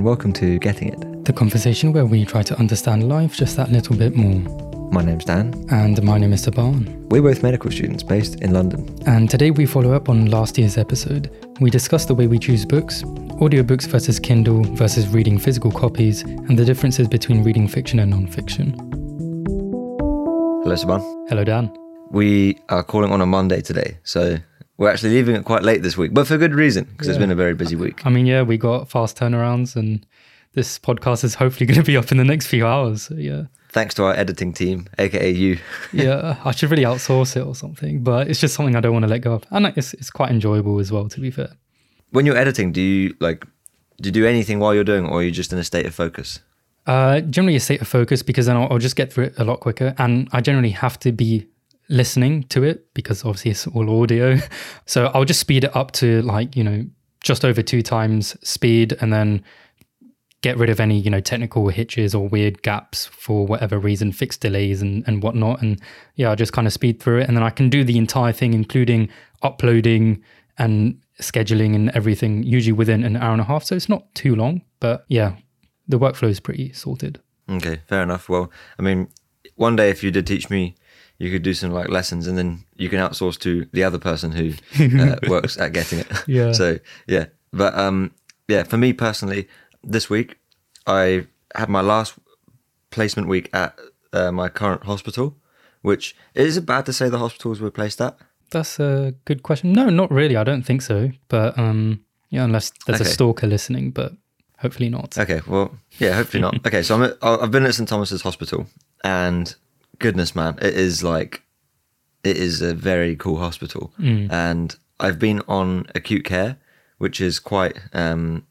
and welcome to Getting It. The conversation where we try to understand life just that little bit more. My name's Dan. And my name is Saban. We're both medical students based in London. And today we follow up on last year's episode. We discuss the way we choose books, audiobooks versus Kindle versus reading physical copies, and the differences between reading fiction and non-fiction. Hello, Saban. Hello, Dan. We are calling on a Monday today, so we're actually leaving it quite late this week, but for good reason, because it's been a very busy week. I mean, yeah, we got fast turnarounds, and this podcast is hopefully going to be up in the next few hours. So, yeah. Thanks to our editing team, aka you. yeah, I should really outsource it or something, but it's just something I don't want to let go of. And it's, it's quite enjoyable as well, to be fair. When you're editing, do you like do you do anything while you're doing, or are you just in a state of focus? Uh, generally, a state of focus because then I'll, I'll just get through it a lot quicker. And I generally have to be listening to it because obviously it's all audio. So I'll just speed it up to like, you know, just over two times speed and then get rid of any, you know, technical hitches or weird gaps for whatever reason, fix delays and, and whatnot. And yeah, I just kind of speed through it. And then I can do the entire thing, including uploading and scheduling and everything, usually within an hour and a half. So it's not too long, but yeah, the workflow is pretty sorted. Okay, fair enough. Well, I mean, one day if you did teach me, you could do some like lessons, and then you can outsource to the other person who uh, works at getting it. Yeah. So yeah, but um, yeah, for me personally, this week I had my last placement week at uh, my current hospital. Which is it bad to say the hospitals were placed at? That's a good question. No, not really. I don't think so. But um, yeah, unless there's a stalker listening, but hopefully not. Okay, well, yeah, hopefully not. Okay, so I'm at, I've been at St Thomas's Hospital, and goodness, man, it is like it is a very cool hospital, and I've been on acute care, which is quite um,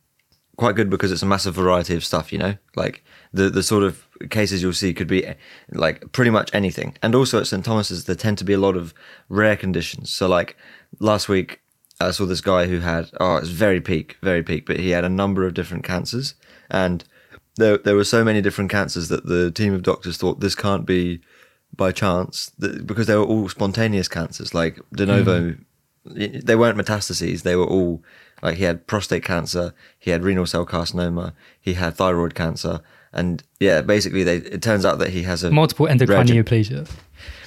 quite good because it's a massive variety of stuff. You know, like the the sort of cases you'll see could be like pretty much anything, and also at St Thomas's there tend to be a lot of rare conditions. So like last week. I saw this guy who had oh it's very peak, very peak, but he had a number of different cancers, and there there were so many different cancers that the team of doctors thought this can't be by chance that, because they were all spontaneous cancers, like de novo. Mm. They weren't metastases; they were all like he had prostate cancer, he had renal cell carcinoma, he had thyroid cancer, and yeah, basically they it turns out that he has a Multiple endocrine neoplasia.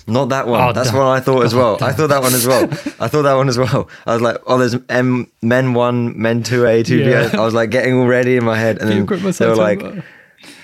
not that one. Oh, That's damn. what I thought as God well. I thought that one as well. I thought that one as well. I was like, oh, there's M men one, men two A, two B. Yeah. I was like getting all ready in my head, and then they were like.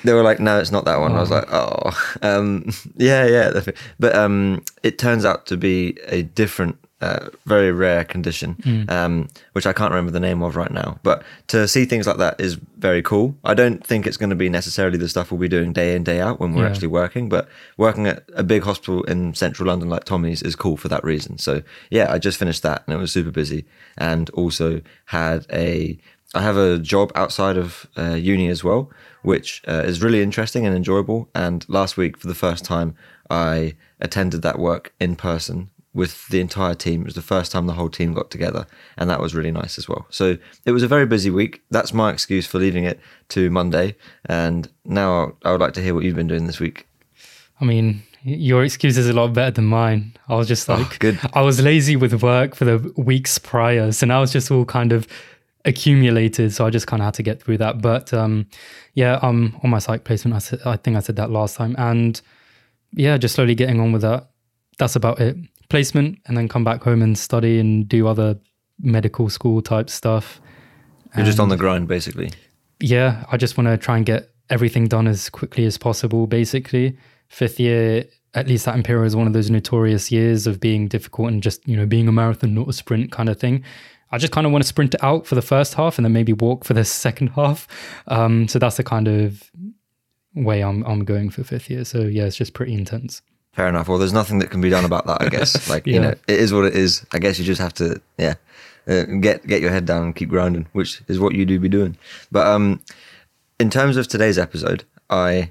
They were like, no, it's not that one. I was Oh. like, oh, um, yeah, yeah. But um, it turns out to be a different, uh, very rare condition, Mm. um, which I can't remember the name of right now. But to see things like that is very cool. I don't think it's going to be necessarily the stuff we'll be doing day in day out when we're Yeah. actually working. But working at a big hospital in central London like Tommy's is cool for that reason. So yeah, I just finished that and it was super busy, and also had a. I have a job outside of uh, uni as well, which uh, is really interesting and enjoyable. And last week, for the first time, I attended that work in person with the entire team. It was the first time the whole team got together, and that was really nice as well. So it was a very busy week. That's my excuse for leaving it to Monday. And now I would like to hear what you've been doing this week. I mean, your excuse is a lot better than mine. I was just like, Oh, good. I was lazy with work for the weeks prior. So now it's just all kind of accumulated. So I just kind of had to get through that. But um, yeah, um, on my site placement, I, said, I think I said that last time. And yeah, just slowly getting on with that. That's about it. Placement, and then come back home and study and do other medical school type stuff. You're just on the grind, basically. yeah, I just want to try and get everything done as quickly as possible. Basically, fifth year, at least at Imperial, is one of those notorious years of being difficult and just you know being a marathon, not a sprint kind of thing. I just kind of want to sprint it out for the first half and then maybe walk for the second half. Um, so that's the kind of way I'm I'm going for fifth year. So yeah, it's just pretty intense. Fair enough. Well, there's nothing that can be done about that, I guess. Like you know, it is what it is. I guess you just have to, yeah, uh, get get your head down and keep grinding, which is what you do be doing. But um, in terms of today's episode, I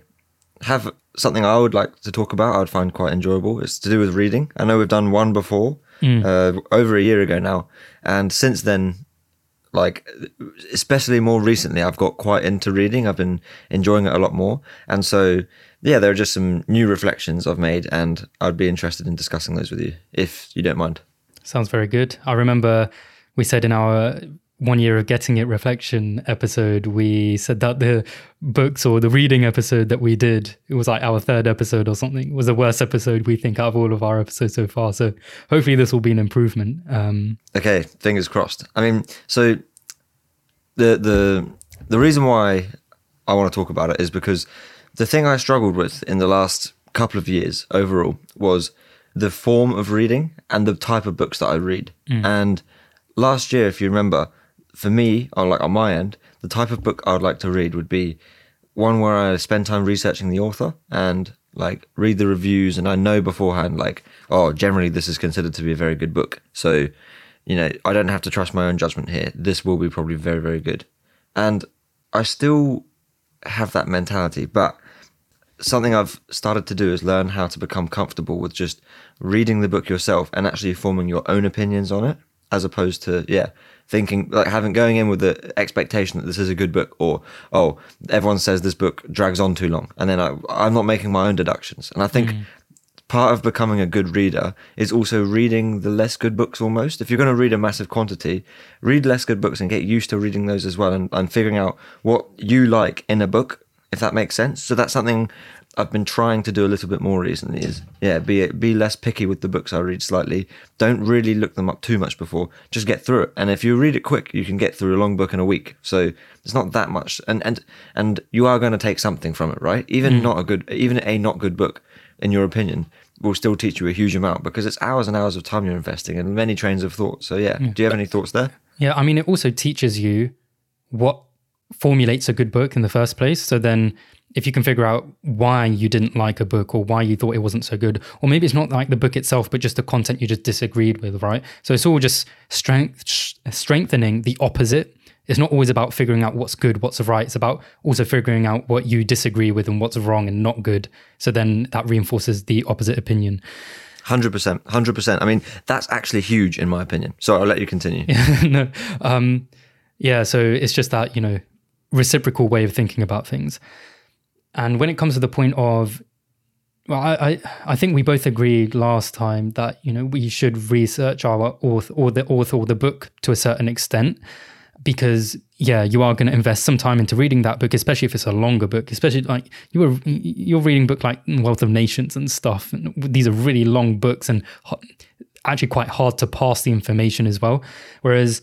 have something I would like to talk about. I would find quite enjoyable. It's to do with reading. I know we've done one before, uh, over a year ago now, and since then, like especially more recently, I've got quite into reading. I've been enjoying it a lot more, and so yeah, there are just some new reflections I've made, and I'd be interested in discussing those with you if you don't mind. Sounds very good. I remember we said in our one year of getting it reflection episode, we said that the books or the reading episode that we did, it was like our third episode or something, was the worst episode we think out of all of our episodes so far. So hopefully this will be an improvement. Um, okay, fingers crossed. I mean, so the the the reason why I want to talk about it is because the thing I struggled with in the last couple of years overall was the form of reading and the type of books that I read. Mm. And last year, if you remember, for me, on like on my end, the type of book I would like to read would be one where I spend time researching the author and like read the reviews and I know beforehand like oh generally this is considered to be a very good book. So you know I don't have to trust my own judgment here. This will be probably very very good. And I still have that mentality but something I've started to do is learn how to become comfortable with just reading the book yourself and actually forming your own opinions on it as opposed to yeah thinking like having going in with the expectation that this is a good book or oh everyone says this book drags on too long. And then I, i'm not making my own deductions. And i think mm. part of becoming a good reader is also reading the less good books almost. If you're going to read a massive quantity read less good books and get used to reading those as well and, and figuring out what you like in a book if that makes sense. So that's something I've been trying to do a little bit more recently is yeah be be less picky with the books I read slightly. Don't really look them up too much before. Just get through it. And if you read it quick, you can get through a long book in a week. So it's not that much. And and and you are going to take something from it, right? Even mm. not a good even a not good book in your opinion will still teach you a huge amount because it's hours and hours of time you're investing and many trains of thought. So yeah, yeah. do you have any thoughts there? Yeah, I mean it also teaches you what formulates a good book in the first place. So then if you can figure out why you didn't like a book or why you thought it wasn't so good, or maybe it's not like the book itself, but just the content you just disagreed with, right? So it's all just strength, strengthening the opposite. It's not always about figuring out what's good, what's right. It's about also figuring out what you disagree with and what's wrong and not good. So then that reinforces the opposite opinion. Hundred percent, hundred percent. I mean, that's actually huge in my opinion. So I'll let you continue. Yeah, no, um, yeah. So it's just that you know reciprocal way of thinking about things. And when it comes to the point of, well, I, I, I think we both agreed last time that you know we should research our author or the author or the book to a certain extent because yeah you are going to invest some time into reading that book especially if it's a longer book especially like you were you're reading book like wealth of nations and stuff and these are really long books and actually quite hard to pass the information as well. Whereas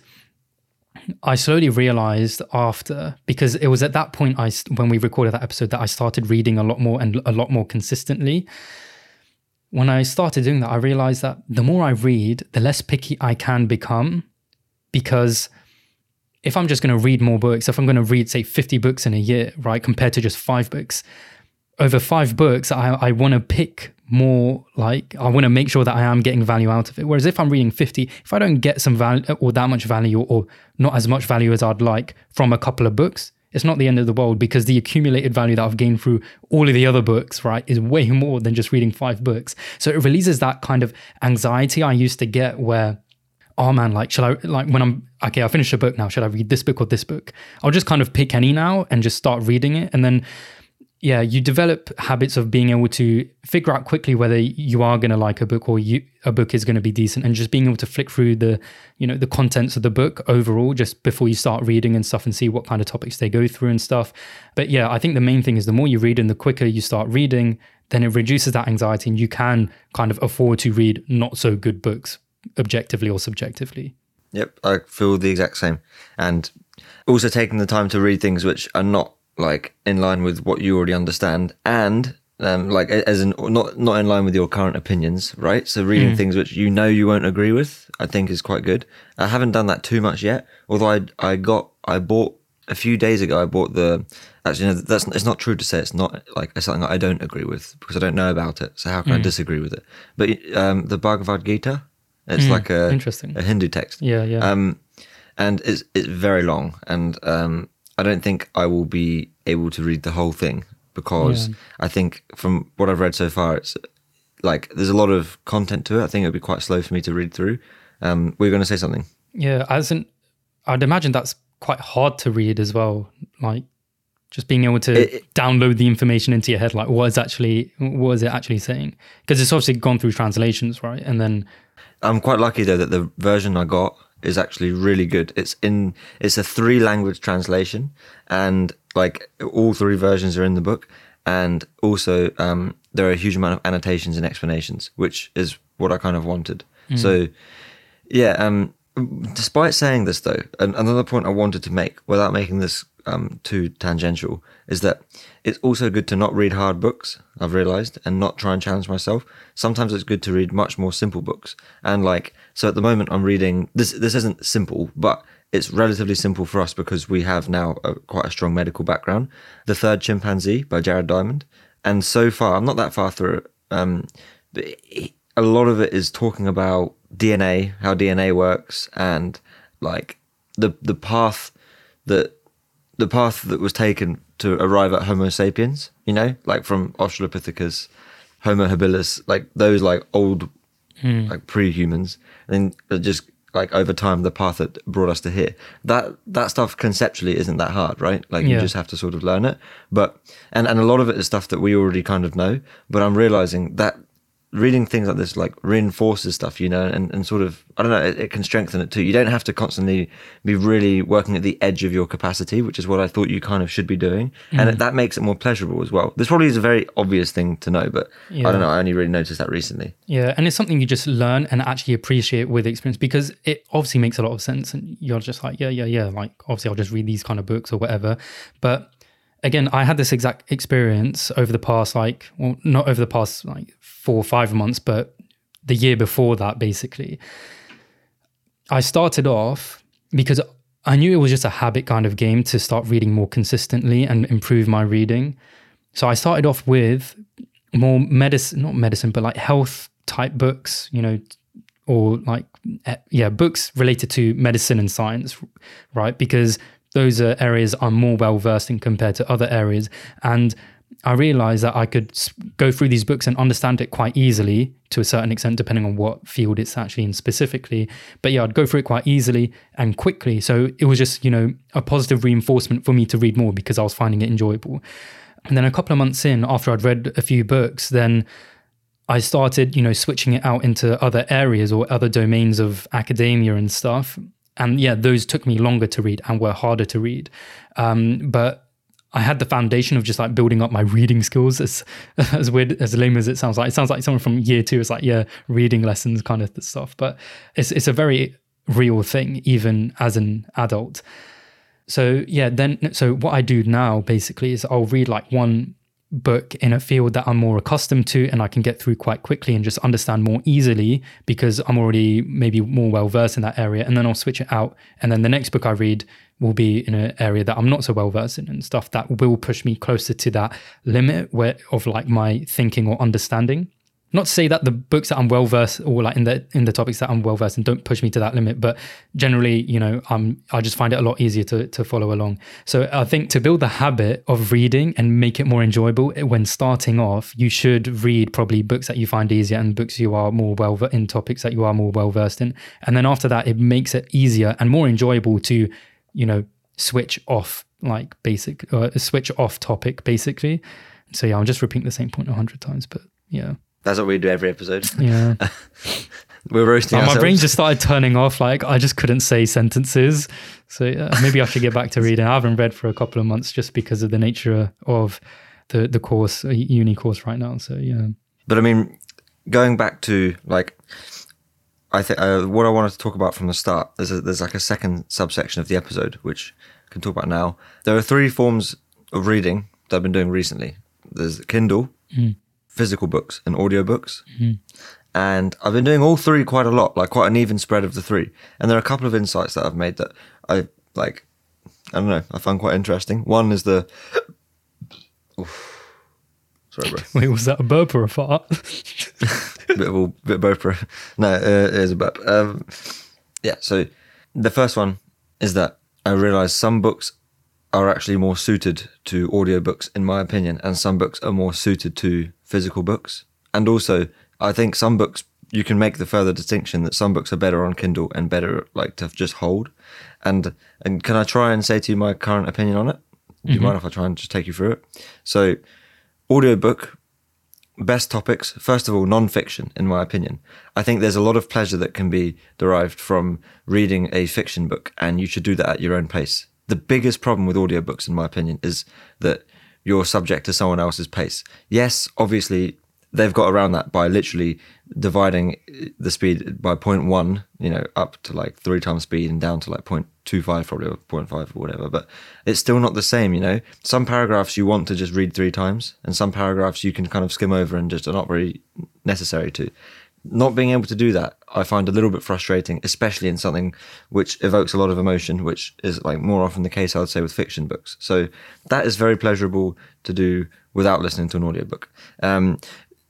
I slowly realized after because it was at that point I when we recorded that episode that I started reading a lot more and a lot more consistently. When I started doing that, I realized that the more I read, the less picky I can become because if I'm just going to read more books, if I'm going to read say 50 books in a year, right, compared to just 5 books, over 5 books I I want to pick more like I want to make sure that I am getting value out of it. Whereas if I'm reading 50, if I don't get some value or that much value or not as much value as I'd like from a couple of books, it's not the end of the world because the accumulated value that I've gained through all of the other books, right, is way more than just reading five books. So it releases that kind of anxiety I used to get where, oh man, like, shall I, like, when I'm, okay, I finished a book now, should I read this book or this book? I'll just kind of pick any now and just start reading it. And then yeah, you develop habits of being able to figure out quickly whether you are going to like a book or you, a book is going to be decent, and just being able to flick through the, you know, the contents of the book overall just before you start reading and stuff, and see what kind of topics they go through and stuff. But yeah, I think the main thing is the more you read and the quicker you start reading, then it reduces that anxiety, and you can kind of afford to read not so good books objectively or subjectively. Yep, I feel the exact same, and also taking the time to read things which are not like in line with what you already understand and um, like as in not not in line with your current opinions, right? So reading mm. things which you know you won't agree with, I think is quite good. I haven't done that too much yet, although I I got I bought a few days ago. I bought the actually no, that's it's not true to say it's not like something I don't agree with because I don't know about it. So how can mm. I disagree with it? But um, the Bhagavad Gita, it's mm. like a interesting a Hindu text. Yeah, yeah. Um, and it's it's very long and um I don't think I will be able to read the whole thing because yeah. I think from what I've read so far, it's like there's a lot of content to it. I think it would be quite slow for me to read through. Um, we are going to say something. Yeah, as in, I'd imagine that's quite hard to read as well. Like just being able to it, it, download the information into your head, like what is actually what is it actually saying? Because it's obviously gone through translations, right? And then I'm quite lucky though that the version I got is actually really good. It's in it's a three language translation, and like all three versions are in the book, and also um, there are a huge amount of annotations and explanations, which is what I kind of wanted. So, yeah. Um, despite saying this, though, an- another point I wanted to make, without making this um, too tangential, is that it's also good to not read hard books. I've realized, and not try and challenge myself. Sometimes it's good to read much more simple books. And like, so at the moment, I'm reading this. This isn't simple, but it's relatively simple for us because we have now a, quite a strong medical background. The Third Chimpanzee by Jared Diamond, and so far, I'm not that far through. Um, it, a lot of it is talking about DNA, how DNA works, and like the the path that the path that was taken to arrive at Homo sapiens. You know, like from Australopithecus, Homo habilis, like those like old hmm. like pre-humans, and then just like over time the path that brought us to here. That that stuff conceptually isn't that hard, right? Like you just have to sort of learn it. But and and a lot of it is stuff that we already kind of know. But I'm realizing that reading things like this like reinforces stuff, you know, and, and sort of I don't know, it, it can strengthen it too. You don't have to constantly be really working at the edge of your capacity, which is what I thought you kind of should be doing, and it, that makes it more pleasurable as well. This probably is a very obvious thing to know, but I don't know. I only really noticed that recently. Yeah, and it's something you just learn and actually appreciate with experience because it obviously makes a lot of sense, and you're just like, yeah, yeah, yeah. Like obviously, I'll just read these kind of books or whatever. But again, I had this exact experience over the past, like, well, not over the past like four or five months, but the year before that, basically. I started off because I knew it was just a habit kind of game to start reading more consistently and improve my reading. So I started off with more medicine, not medicine, but like health type books, you know, or like, yeah, books related to medicine and science, right? Because those are areas I'm more well versed in compared to other areas. And I realized that I could go through these books and understand it quite easily to a certain extent, depending on what field it's actually in specifically. But yeah, I'd go through it quite easily and quickly. So it was just, you know, a positive reinforcement for me to read more because I was finding it enjoyable. And then a couple of months in, after I'd read a few books, then I started, you know, switching it out into other areas or other domains of academia and stuff. And yeah, those took me longer to read and were harder to read. Um, but I had the foundation of just like building up my reading skills. As as weird as lame as it sounds like, it sounds like someone from year two is like, yeah, reading lessons kind of stuff. But it's it's a very real thing, even as an adult. So yeah, then so what I do now basically is I'll read like one book in a field that I'm more accustomed to and I can get through quite quickly and just understand more easily because I'm already maybe more well versed in that area. And then I'll switch it out. And then the next book I read will be in an area that I'm not so well versed in and stuff that will push me closer to that limit where of like my thinking or understanding not to say that the books that I'm well versed or like in the in the topics that I'm well versed in don't push me to that limit, but generally, you know, um, I just find it a lot easier to to follow along. So I think to build the habit of reading and make it more enjoyable when starting off, you should read probably books that you find easier and books you are more well in topics that you are more well versed in, and then after that, it makes it easier and more enjoyable to, you know, switch off like basic uh, switch off topic basically. So yeah, I'm just repeating the same point a hundred times, but yeah. That's what we do every episode. Yeah. We're roasting Oh, my brain just started turning off. Like I just couldn't say sentences. So yeah, maybe I should get back to reading. I haven't read for a couple of months just because of the nature of the the course, uh, uni course right now. So yeah. But I mean, going back to like, I think uh, what I wanted to talk about from the start. There's a, there's like a second subsection of the episode which I can talk about now. There are three forms of reading that I've been doing recently. There's Kindle, physical books, and audiobooks. And I've been doing all three quite a lot, like quite an even spread of the three. And there are a couple of insights that I've made that I like. I don't know. I find quite interesting. One is the. Oof. Sorry, bro. Wait, was that a burp or a fart? bit of all, bit of both. No, uh, it is a burp. Um, yeah. So the first one is that I realised some books are actually more suited to audiobooks, in my opinion, and some books are more suited to physical books. And also, I think some books you can make the further distinction that some books are better on Kindle and better like to just hold. And and can I try and say to you my current opinion on it? Do you mm-hmm. mind if I try and just take you through it? So, audiobook best topics. First of all, non-fiction, in my opinion. I think there's a lot of pleasure that can be derived from reading a fiction book, and you should do that at your own pace. The biggest problem with audiobooks, in my opinion, is that you're subject to someone else's pace. Yes, obviously, they've got around that by literally dividing uh, the speed by 0.1, you know, up to like three times speed and down to like 0.25 probably or 0.5 or whatever. But it's still not the same, you know. Some paragraphs you want to just read three times, and some paragraphs you can kind of skim over and just are not very necessary to. Not being able to do that, I find a little bit frustrating, especially in something which evokes a lot of emotion, which is like more often the case, I would say, with fiction books. So that is very pleasurable to do without listening to an audiobook. Um,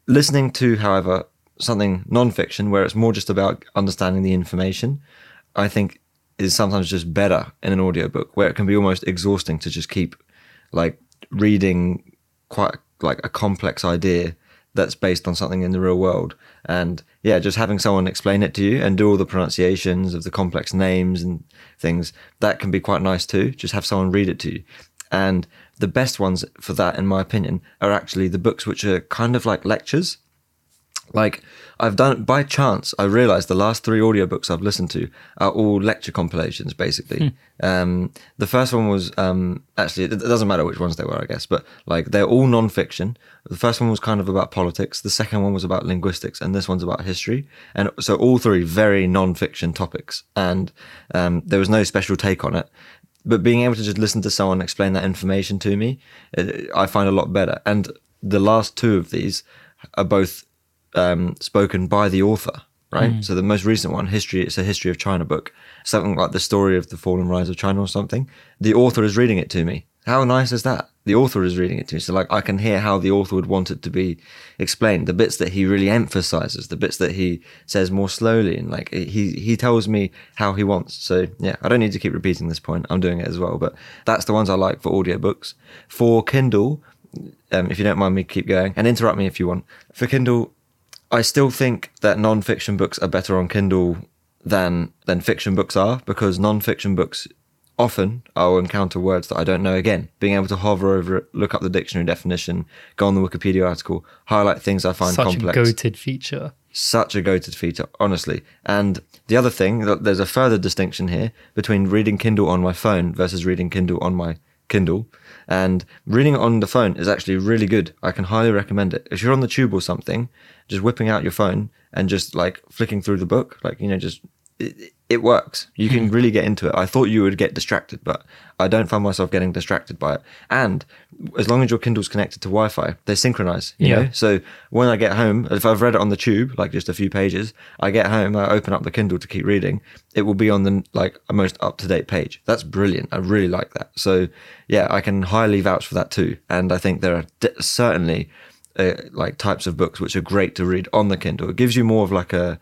listening to, however, something non-fiction where it's more just about understanding the information, I think is sometimes just better in an audiobook where it can be almost exhausting to just keep like reading quite like a complex idea that's based on something in the real world. And yeah, just having someone explain it to you and do all the pronunciations of the complex names and things, that can be quite nice too. Just have someone read it to you. And the best ones for that, in my opinion, are actually the books which are kind of like lectures. Like I've done it by chance, I realized the last three audiobooks I've listened to are all lecture compilations, basically. Hmm. Um, the first one was um, actually, it doesn't matter which ones they were, I guess, but like they're all non-fiction. The first one was kind of about politics. The second one was about linguistics, and this one's about history. And so all three very non-fiction topics, and um, there was no special take on it. But being able to just listen to someone explain that information to me, I find a lot better. And the last two of these are both um, spoken by the author, right? Mm. So the most recent one, history, it's a history of China book, something like the story of the fall and rise of China or something. The author is reading it to me. How nice is that? The author is reading it to me. So like I can hear how the author would want it to be explained. The bits that he really emphasizes, the bits that he says more slowly and like he, he tells me how he wants. So yeah, I don't need to keep repeating this point. I'm doing it as well, but that's the ones I like for audiobooks. For Kindle, um, if you don't mind me keep going and interrupt me if you want. For Kindle, I still think that non-fiction books are better on Kindle than than fiction books are because non-fiction books often I'll encounter words that I don't know again. Being able to hover over it, look up the dictionary definition, go on the Wikipedia article, highlight things I find Such complex. Such a goated feature. Such a goated feature, honestly. And the other thing, that there's a further distinction here between reading Kindle on my phone versus reading Kindle on my Kindle. And reading it on the phone is actually really good. I can highly recommend it. If you're on the tube or something, just whipping out your phone and just like flicking through the book, like, you know, just it, it works. You can hmm. really get into it. I thought you would get distracted, but I don't find myself getting distracted by it. And as long as your Kindle's connected to Wi-Fi, they synchronize. You yeah. know, so when I get home, if I've read it on the tube, like just a few pages, I get home, I open up the Kindle to keep reading. It will be on the like most up to date page. That's brilliant. I really like that. So yeah, I can highly vouch for that too. And I think there are certainly uh, like types of books which are great to read on the Kindle. It gives you more of like a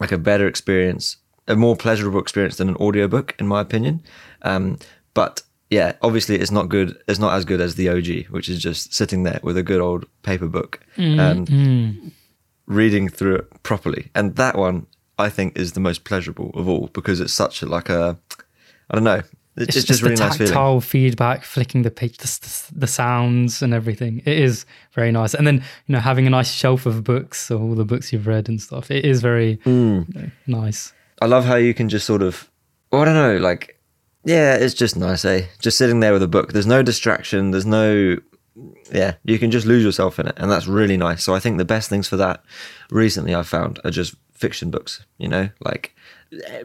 like a better experience, a more pleasurable experience than an audiobook, in my opinion. Um, but yeah, obviously it's not good. It's not as good as the OG, which is just sitting there with a good old paper book mm, and mm. reading through it properly. And that one, I think, is the most pleasurable of all because it's such a, like a, I don't know. It's, it's just, just really the tactile nice feedback, flicking the page, the, the, sounds and everything. It is very nice. And then you know having a nice shelf of books, all the books you've read and stuff. It is very mm. you know, nice. I love how you can just sort of, well, I don't know, like, yeah, it's just nice, eh? Just sitting there with a book. There's no distraction. There's no, yeah, you can just lose yourself in it, and that's really nice. So I think the best things for that recently I've found are just fiction books. You know, like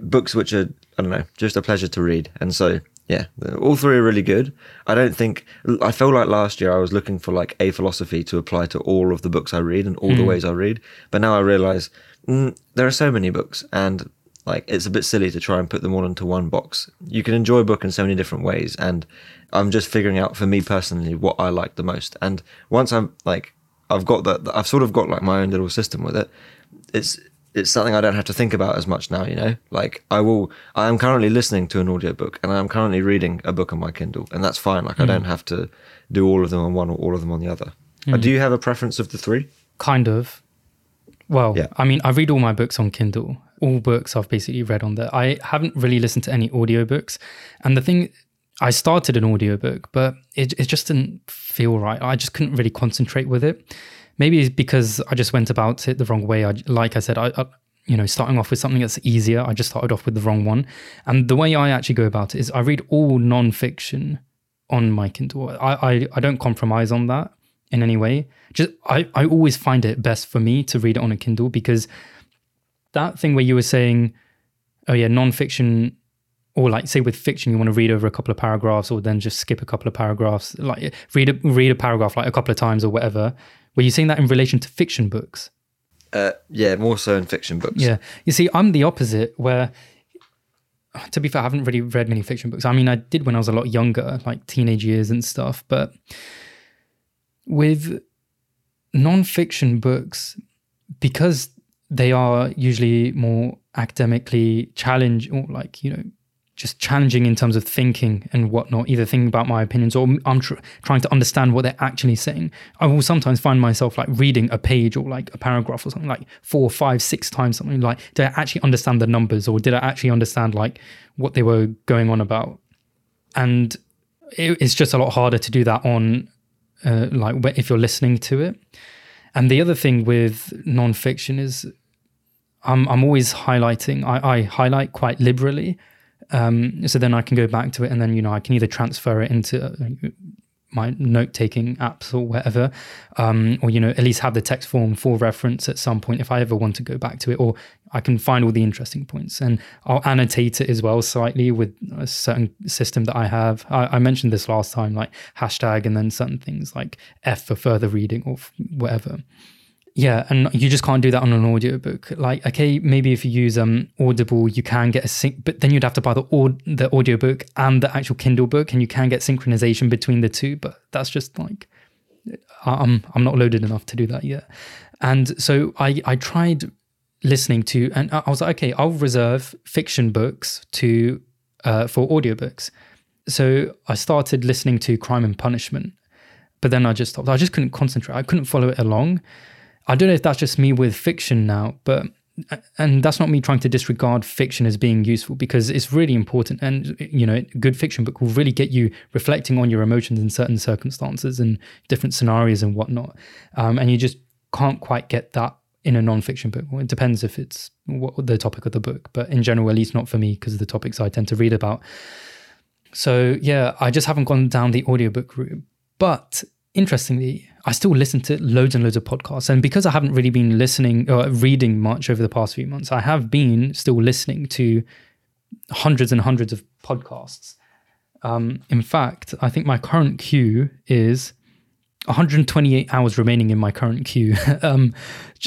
books which are I don't know, just a pleasure to read. And so yeah, all three are really good. I don't think I feel like last year I was looking for like a philosophy to apply to all of the books I read and all mm. the hmm. ways I read, but now I realize mm, there are so many books and like it's a bit silly to try and put them all into one box. You can enjoy a book in so many different ways, and I'm just figuring out for me personally what I like the most. And once I'm like, I've got that, I've sort of got like my own little system with it. It's it's something I don't have to think about as much now, you know? Like I will I am currently listening to an audiobook and I'm currently reading a book on my Kindle and that's fine. Like mm. I don't have to do all of them on one or all of them on the other. Mm. Do you have a preference of the three? Kind of. Well, yeah. I mean, I read all my books on Kindle. All books I've basically read on there. I haven't really listened to any audiobooks. And the thing I started an audiobook, but it, it just didn't feel right. I just couldn't really concentrate with it. Maybe it's because I just went about it the wrong way. I, like I said, I, I, you know, starting off with something that's easier, I just started off with the wrong one. And the way I actually go about it is I read all non-fiction on my Kindle. I, I, I don't compromise on that in any way. Just I, I always find it best for me to read it on a Kindle because that thing where you were saying, oh yeah, non-fiction or like say with fiction you want to read over a couple of paragraphs or then just skip a couple of paragraphs like read a read a paragraph like a couple of times or whatever were you saying that in relation to fiction books? Uh, yeah more so in fiction books. Yeah. You see i'm the opposite where to be fair i haven't really read many fiction books. I mean i did when i was a lot younger like teenage years and stuff but with non-fiction books because they are usually more academically challenged or like you know just challenging in terms of thinking and whatnot, either thinking about my opinions or I'm tr- trying to understand what they're actually saying. I will sometimes find myself like reading a page or like a paragraph or something like four, five, six times, something like, did I actually understand the numbers or did I actually understand like what they were going on about? And it, it's just a lot harder to do that on uh, like if you're listening to it. And the other thing with nonfiction is I'm, I'm always highlighting, I, I highlight quite liberally um, so then I can go back to it, and then you know I can either transfer it into uh, my note taking apps or whatever, um, or you know at least have the text form for reference at some point if I ever want to go back to it, or I can find all the interesting points and I'll annotate it as well slightly with a certain system that I have. I, I mentioned this last time, like hashtag and then certain things like F for further reading or whatever. Yeah, and you just can't do that on an audiobook. Like, okay, maybe if you use um Audible, you can get a sync, but then you'd have to buy the aud- the audiobook and the actual Kindle book, and you can get synchronization between the two. But that's just like, I'm I'm not loaded enough to do that yet. And so I I tried listening to, and I was like, okay, I'll reserve fiction books to uh, for audiobooks. So I started listening to Crime and Punishment, but then I just stopped. I just couldn't concentrate. I couldn't follow it along. I don't know if that's just me with fiction now, but and that's not me trying to disregard fiction as being useful because it's really important and you know good fiction book will really get you reflecting on your emotions in certain circumstances and different scenarios and whatnot. Um, and you just can't quite get that in a non-fiction book. Well, it depends if it's what the topic of the book but in general at least not for me because of the topics i tend to read about. So yeah i just haven't gone down the audiobook route but interestingly, I still listen to loads and loads of podcasts. And because I haven't really been listening or reading much over the past few months, I have been still listening to hundreds and hundreds of podcasts. Um, in fact, I think my current queue is 128 hours remaining in my current queue. um,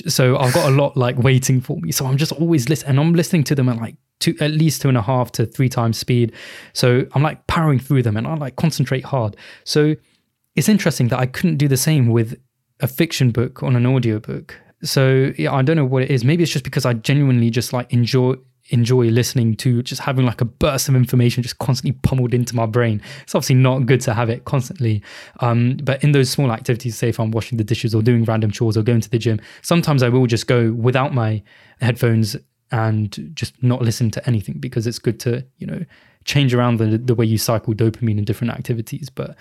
so I've got a lot like waiting for me. So I'm just always listening, and I'm listening to them at like two, at least two and a half to three times speed. So I'm like powering through them, and I like concentrate hard. So it's interesting that I couldn't do the same with a fiction book on an audiobook. So yeah, I don't know what it is. Maybe it's just because I genuinely just like enjoy enjoy listening to just having like a burst of information just constantly pummeled into my brain. It's obviously not good to have it constantly. Um, but in those small activities, say if I'm washing the dishes or doing random chores or going to the gym, sometimes I will just go without my headphones and just not listen to anything because it's good to, you know, change around the the way you cycle dopamine in different activities. But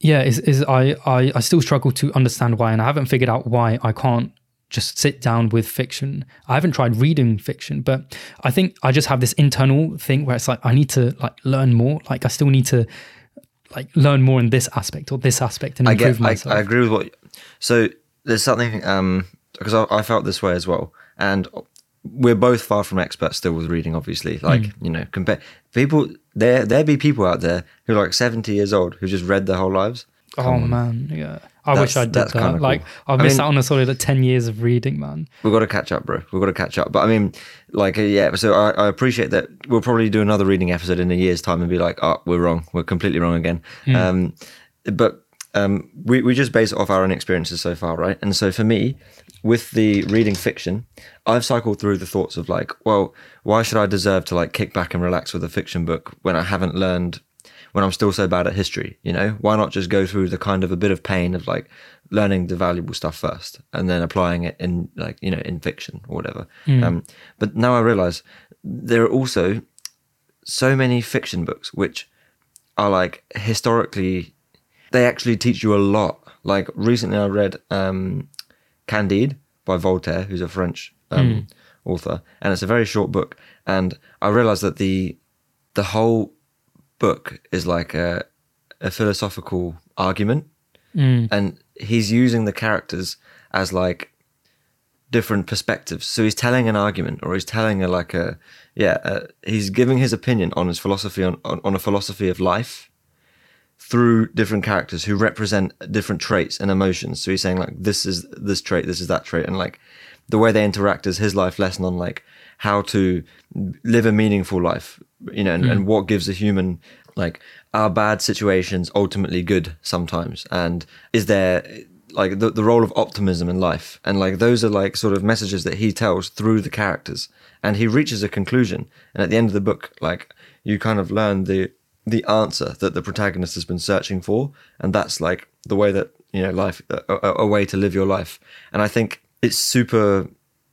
yeah, is is I, I I still struggle to understand why, and I haven't figured out why I can't just sit down with fiction. I haven't tried reading fiction, but I think I just have this internal thing where it's like I need to like learn more. Like I still need to like learn more in this aspect or this aspect and improve I get, myself. I, I agree with what. So there's something um because I, I felt this way as well, and we're both far from experts still with reading. Obviously, like mm. you know, compare people there there be people out there who are like 70 years old who just read their whole lives. Come oh on. man, yeah. I that's, wish I did that. Cool. Like I've missed I mean, out on a solid like, 10 years of reading, man. We've got to catch up, bro. We've got to catch up. But I mean, like, uh, yeah, so I, I, appreciate that we'll probably do another reading episode in a year's time and be like, oh, we're wrong. We're completely wrong again. Mm. Um, but um, we, we just base it off our own experiences so far, right? And so for me, with the reading fiction, I've cycled through the thoughts of like, well, why should I deserve to like kick back and relax with a fiction book when I haven't learned, when I'm still so bad at history? You know, why not just go through the kind of a bit of pain of like learning the valuable stuff first and then applying it in like, you know, in fiction or whatever. Mm. Um, but now I realize there are also so many fiction books which are like historically, they actually teach you a lot. Like recently I read, um, Candide by Voltaire, who's a French um, author, and it's a very short book. And I realized that the the whole book is like a, a philosophical argument, and he's using the characters as like different perspectives. So he's telling an argument, or he's telling a like a yeah, uh, he's giving his opinion on his philosophy on, on on a philosophy of life through different characters who represent different traits and emotions. So he's saying like this is this trait, this is that trait, and like the way they interact is his life lesson on like how to live a meaningful life, you know, and, and mm. what gives a human like are bad situations ultimately good sometimes, and is there like the, the role of optimism in life? And like those are like sort of messages that he tells through the characters. And he reaches a conclusion. And at the end of the book like you kind of learn the the answer that the protagonist has been searching for and that's like the way that you know life a, a, way to live your life. And i think it's super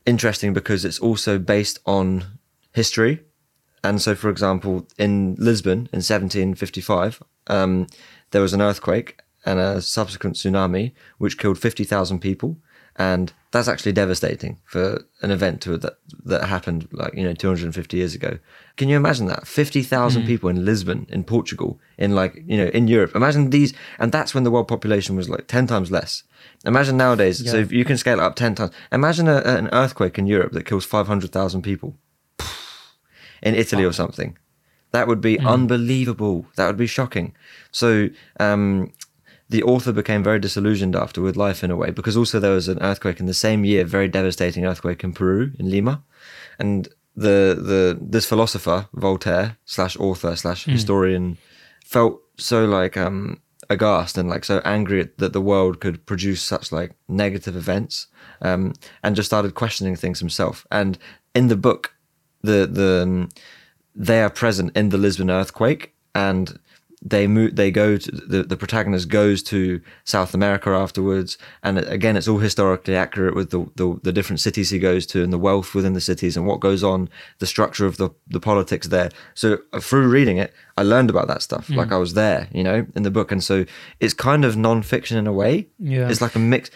interesting because it's also based on history. And so for example in lisbon in 1755 um, there was an earthquake and a subsequent tsunami which killed 50,000 people and that's actually devastating for an event to, that that happened like you know 250 years ago. Can you imagine that? 50,000 people in Lisbon in Portugal in like you know in Europe. Imagine these and that's when the world population was like 10 times less. Imagine nowadays so if you can scale it up 10 times. Imagine a, an earthquake in Europe that kills 500,000 people. In Italy or something. That would be unbelievable. That would be shocking. So um the author became very disillusioned after with life in a way because also there was an earthquake in the same year, very devastating earthquake in Peru in Lima, and the the this philosopher Voltaire slash author slash historian felt so like um aghast and like so angry that the world could produce such like negative events um and just started questioning things himself. And in the book the the um, they are present in the Lisbon earthquake and they move they go to the, the protagonist goes to South America afterwards and again it's all historically accurate with the, the the different cities he goes to and the wealth within the cities and what goes on the structure of the the politics there. So uh, through reading it I learned about that stuff like I was there you know in the book. And so it's kind of non-fiction in a way. Yeah. it's like a mix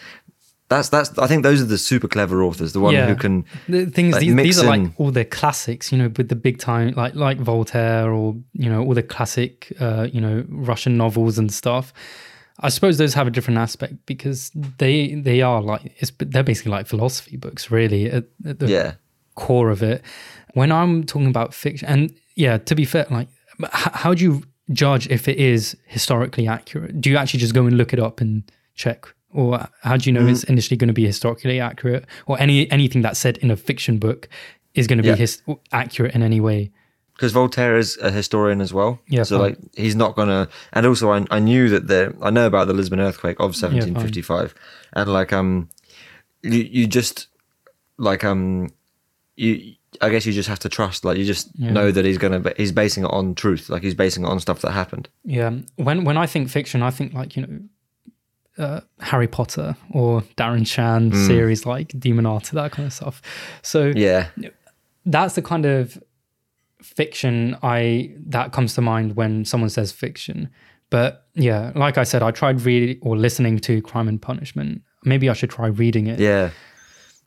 that's that's I think those are the super clever authors the one Yeah. who can The thing is, like, these, these are like all the classics, you know, with the big time, like like Voltaire or you know all the classic, uh, you know, Russian novels and stuff. I suppose those have a different aspect because they they are like it's they're basically like philosophy books, really, at, at the yeah core of it. When I'm talking about fiction, and yeah, to be fair, like how do you judge if it is historically accurate? Do you actually just go and look it up and check, or how do you know it's initially going to be historically accurate, or any anything that's said in a fiction book is going to be Yeah. his, accurate in any way? because Voltaire is a historian as well. Yeah, So fine. like he's not gonna. And also, I, I knew that the I know about the Lisbon earthquake of 1755, and like um, you you just like um, you I guess you just have to trust. Like you just know that he's gonna he's basing it on truth. Like he's basing it on stuff that happened. Yeah, when when I think fiction, I think like you know. Uh, Harry Potter or Darren Shan series like Demonata, that kind of stuff. So Yeah, that's the kind of fiction I that comes to mind when someone says fiction. But yeah, like I said, I tried reading or listening to Crime and Punishment. Maybe I should try reading it. yeah.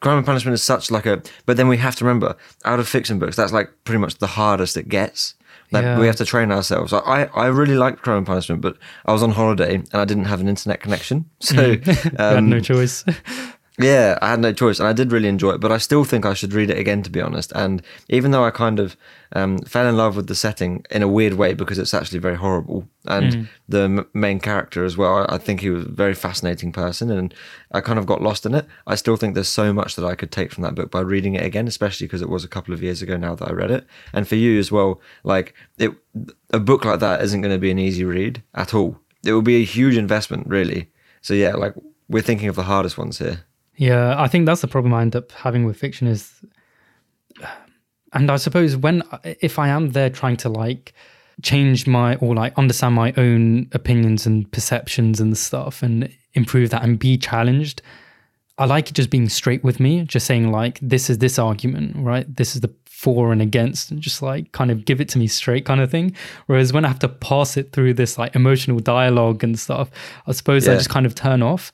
Crime and Punishment is such like a. But then we have to remember, out of fiction books, that's like pretty much the hardest it gets. Yeah. we have to train ourselves. I, I really liked Crime and Punishment, but I was on holiday and I didn't have an internet connection, so had um, no choice. Yeah, I had no choice, and I did really enjoy it. But I still think I should read it again, to be honest. And even though I kind of um, fell in love with the setting in a weird way because it's actually very horrible, and the m- main character as well, I, I think he was a very fascinating person, and I kind of got lost in it. I still think there's so much that I could take from that book by reading it again, especially because it was a couple of years ago now that I read it. And for you as well, like it, a book like that isn't going to be an easy read at all. It will be a huge investment, really. So yeah, like we're thinking of the hardest ones here. Yeah, I think that's the problem I end up having with fiction is, and I suppose when if I am there trying to like change my or like understand my own opinions and perceptions and stuff and improve that and be challenged I like it just being straight with me, just saying like this is this argument, right? This is the for and against, and just like kind of give it to me straight kind of thing. Whereas when I have to pass it through this like emotional dialogue and stuff, I suppose I just kind of turn off.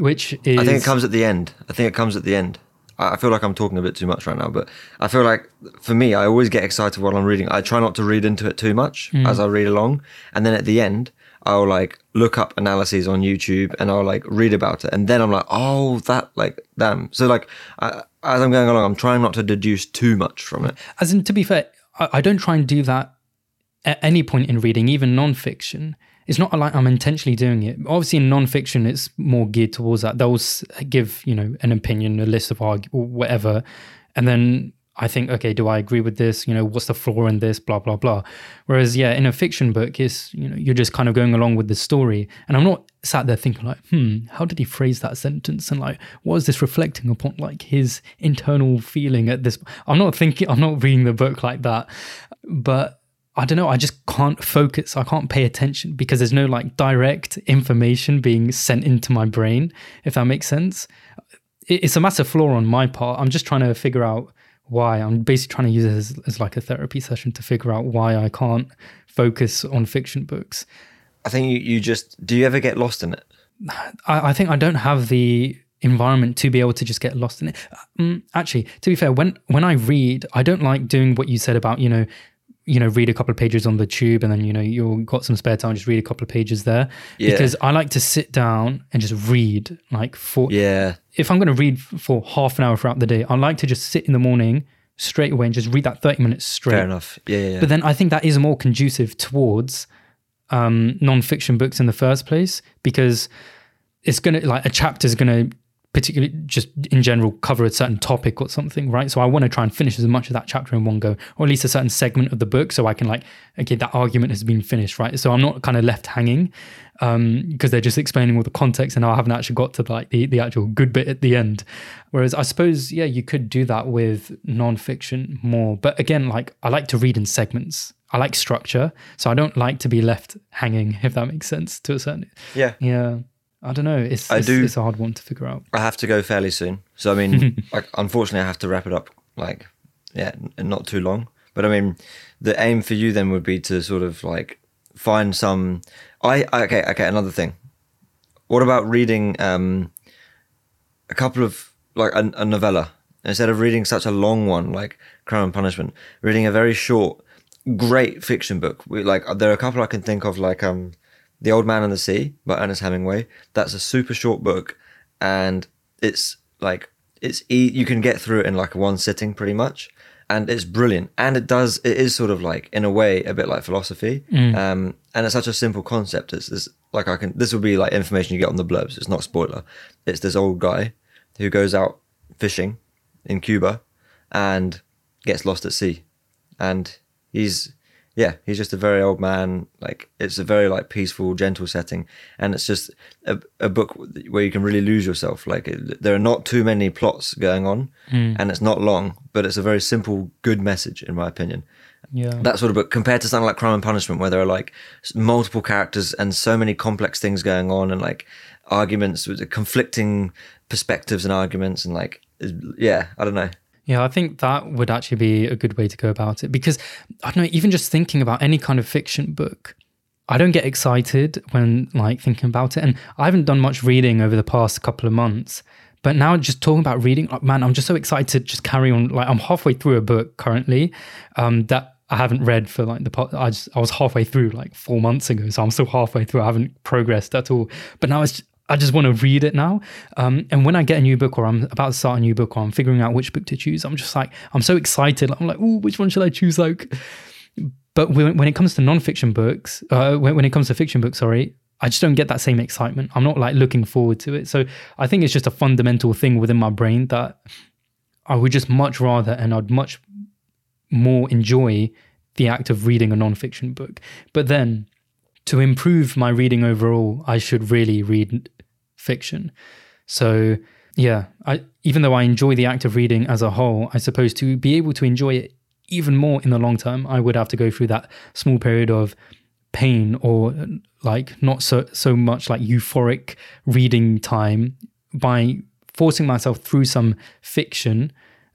Which is I think it comes at the end. I think it comes at the end. I feel like I'm talking a bit too much right now, but I feel like for me, I always get excited while I'm reading. I try not to read into it too much Mm. as I read along, and then at the end, I'll like look up analyses on YouTube and I'll like read about it, and then I'm like, oh, that like damn. So like, I, as I'm going along, I'm trying not to deduce too much from it. As in, to be fair, I, I don't try and do that at any point in reading, even non-fiction. It's not like I'm intentionally doing it. Obviously, in non-fiction, it's more geared towards that. They'll give you know an opinion, a list of argu- whatever, and then I think, okay, do I agree with this? You know, what's the flaw in this? Blah blah blah. Whereas, yeah, in a fiction book, it's you know you're just kind of going along with the story, and I'm not sat there thinking like, hmm, how did he phrase that sentence, and like, what is this reflecting upon like his internal feeling at this? I'm not thinking, I'm not reading the book like that, but I don't know. I just can't focus. I can't pay attention because there's no like direct information being sent into my brain, if that makes sense. It's a massive flaw on my part. I'm just trying to figure out why. I'm basically trying to use it as, as like a therapy session to figure out why I can't focus on fiction books. I think you, you just do you ever get lost in it? I, I think I don't have the environment to be able to just get lost in it. Um, actually, to be fair, when when I read, I don't like doing what you said about you know, you know, read a couple of pages on the tube and then you know you've got some spare time, just read a couple of pages there. Yeah. Because I like to sit down and just read like for Yeah, if I'm going to read for half an hour throughout the day, I like to just sit in the morning straight away and just read that 30 minutes straight. fair enough. Yeah, yeah. But then I think that is more conducive towards um, non-fiction books in the first place because it's gonna like a chapter is gonna particularly just in general cover a certain topic or something, right? So I want to try and finish as much of that chapter in one go, or at least a certain segment of the book, so I can like, okay, that argument has been finished, right? So I'm not kind of left hanging um, because they're just explaining all the context, and I haven't actually got to like the the actual good bit at the end. Whereas I suppose, yeah, you could do that with non-fiction more, but again, like I like to read in segments. I like structure, so I don't like to be left hanging, if that makes sense to a certain. yeah. Yeah, I don't know. It's I it's, do- it's a hard one to figure out. I have to go fairly soon. So I mean, like, unfortunately, I have to wrap it up. Like, yeah, n- not too long. But I mean, the aim for you then would be to sort of like find some. I okay, okay. Another thing. What about reading um, a couple of like a, a novella instead of reading such a long one like Crime and Punishment? Reading a very short, great fiction book. We, like there are a couple I can think of, like um, The Old Man and the Sea by Ernest Hemingway. That's a super short book, and it's like it's e- you can get through it in like one sitting pretty much, and it's brilliant. And it does it is sort of like in a way a bit like philosophy, um, and it's such a simple concept. It's this like I can this will be like information you get on the blurbs. It's not spoiler. It's this old guy who goes out fishing in Cuba and gets lost at sea, and he's yeah he's just a very old man like it's a very like peaceful gentle setting. And it's just a, a book where you can really lose yourself. Like it, there are not too many plots going on hmm. and it's not long but it's a very simple good message in my opinion. Yeah. that sort of book compared to something like crime and punishment where there are like multiple characters and so many complex things going on and like arguments with the conflicting perspectives and arguments and like yeah i don't know Yeah, I think that would actually be a good way to go about it because I don't know, even just thinking about any kind of fiction book, I don't get excited when like thinking about it. And I haven't done much reading over the past couple of months. But now just talking about reading, like, man, I'm just so excited to just carry on. Like I'm halfway through a book currently um, that I haven't read for like the part. I just I was halfway through like four months ago, so I'm still halfway through. I haven't progressed at all. But now it's I just want to read it now. Um, and when I get a new book or I'm about to start a new book or I'm figuring out which book to choose, I'm just like, I'm so excited. I'm like, oh, which one should I choose? Like, but when, when it comes to nonfiction books, uh, when, when it comes to fiction books, sorry, I just don't get that same excitement. I'm not like looking forward to it. So I think it's just a fundamental thing within my brain that I would just much rather and I'd much more enjoy the act of reading a nonfiction book. But then to improve my reading overall, I should really read fiction. So yeah, I even though I enjoy the act of reading as a whole, I suppose to be able to enjoy it even more in the long term, I would have to go through that small period of pain or like not so so much like euphoric reading time by forcing myself through some fiction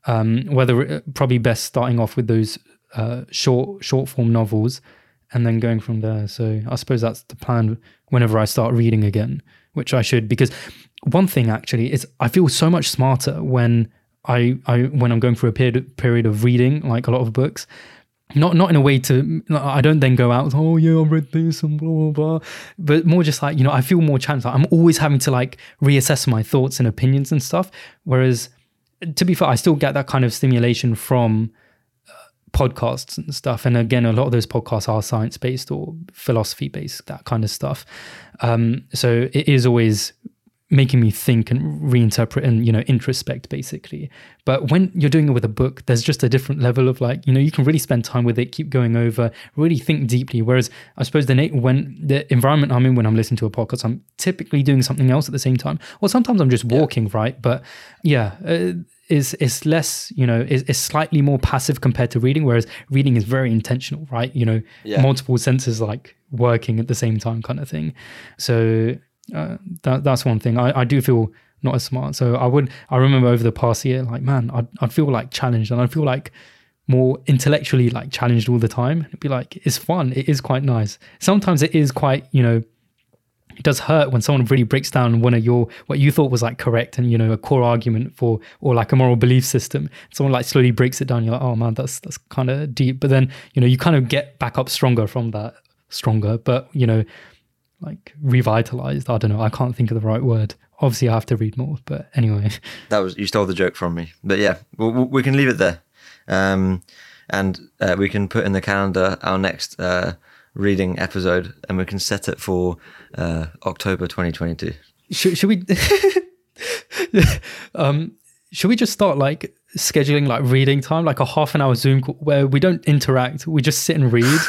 um, whether probably best starting off with those uh, short short form novels and then going from there so i suppose that's the plan whenever i start reading again which i should because one thing actually is I feel so much smarter when I, I when I'm going through a period period of reading like a lot of books. Not not in a way to I don't then go out oh yeah I read this and blah blah blah, but more just like you know I feel more challenged. Like I'm always having to like reassess my thoughts and opinions and stuff. Whereas to be fair, I still get that kind of stimulation from podcasts and stuff. And again, a lot of those podcasts are science based or philosophy based, that kind of stuff. Um, so it is always making me think and reinterpret and you know introspect basically but when you're doing it with a book there's just a different level of like you know you can really spend time with it keep going over really think deeply whereas i suppose the when the environment i'm in when i'm listening to a podcast i'm typically doing something else at the same time or sometimes i'm just walking yeah. right but yeah uh, is is less you know is, is slightly more passive compared to reading whereas reading is very intentional right you know yeah. multiple senses like working at the same time kind of thing so uh, that that's one thing. I, I do feel not as smart. So I would I remember over the past year, like man, I'd I'd feel like challenged and I'd feel like more intellectually like challenged all the time. It'd be like it's fun. It is quite nice. Sometimes it is quite you know. It does hurt when someone really breaks down one of your what you thought was like correct and you know a core argument for or like a moral belief system. Someone like slowly breaks it down. You're like, oh man, that's that's kind of deep. But then you know you kind of get back up stronger from that, stronger. But you know like revitalized. I don't know. I can't think of the right word. Obviously, I have to read more. But anyway, that was you stole the joke from me. But yeah, we, we can leave it there, um, and uh, we can put in the calendar our next uh, reading episode, and we can set it for uh, October 2022. Should, should we? um, should we just start like scheduling like reading time, like a half an hour Zoom call where we don't interact, we just sit and read.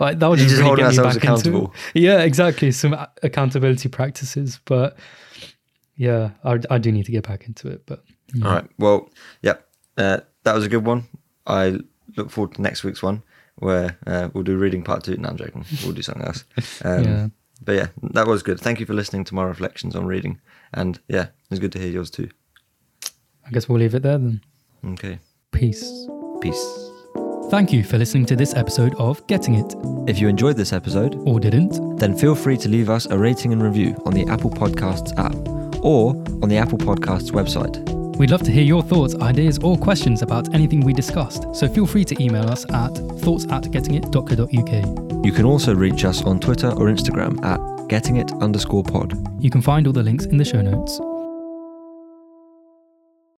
Like that would just, just really get me back accountable. into. Yeah, exactly. Some accountability practices, but yeah, I, I do need to get back into it. But yeah. all right, well, yeah, uh, that was a good one. I look forward to next week's one where uh, we'll do reading part two. No, I'm joking. We'll do something else. Um, yeah. But yeah, that was good. Thank you for listening to my reflections on reading, and yeah, it's good to hear yours too. I guess we'll leave it there then. Okay. Peace. Peace. Thank you for listening to this episode of Getting It. If you enjoyed this episode, or didn't, then feel free to leave us a rating and review on the Apple Podcasts app or on the Apple Podcasts website. We'd love to hear your thoughts, ideas, or questions about anything we discussed, so feel free to email us at thoughts at gettingit.co.uk. You can also reach us on Twitter or Instagram at gettingit underscore pod. You can find all the links in the show notes.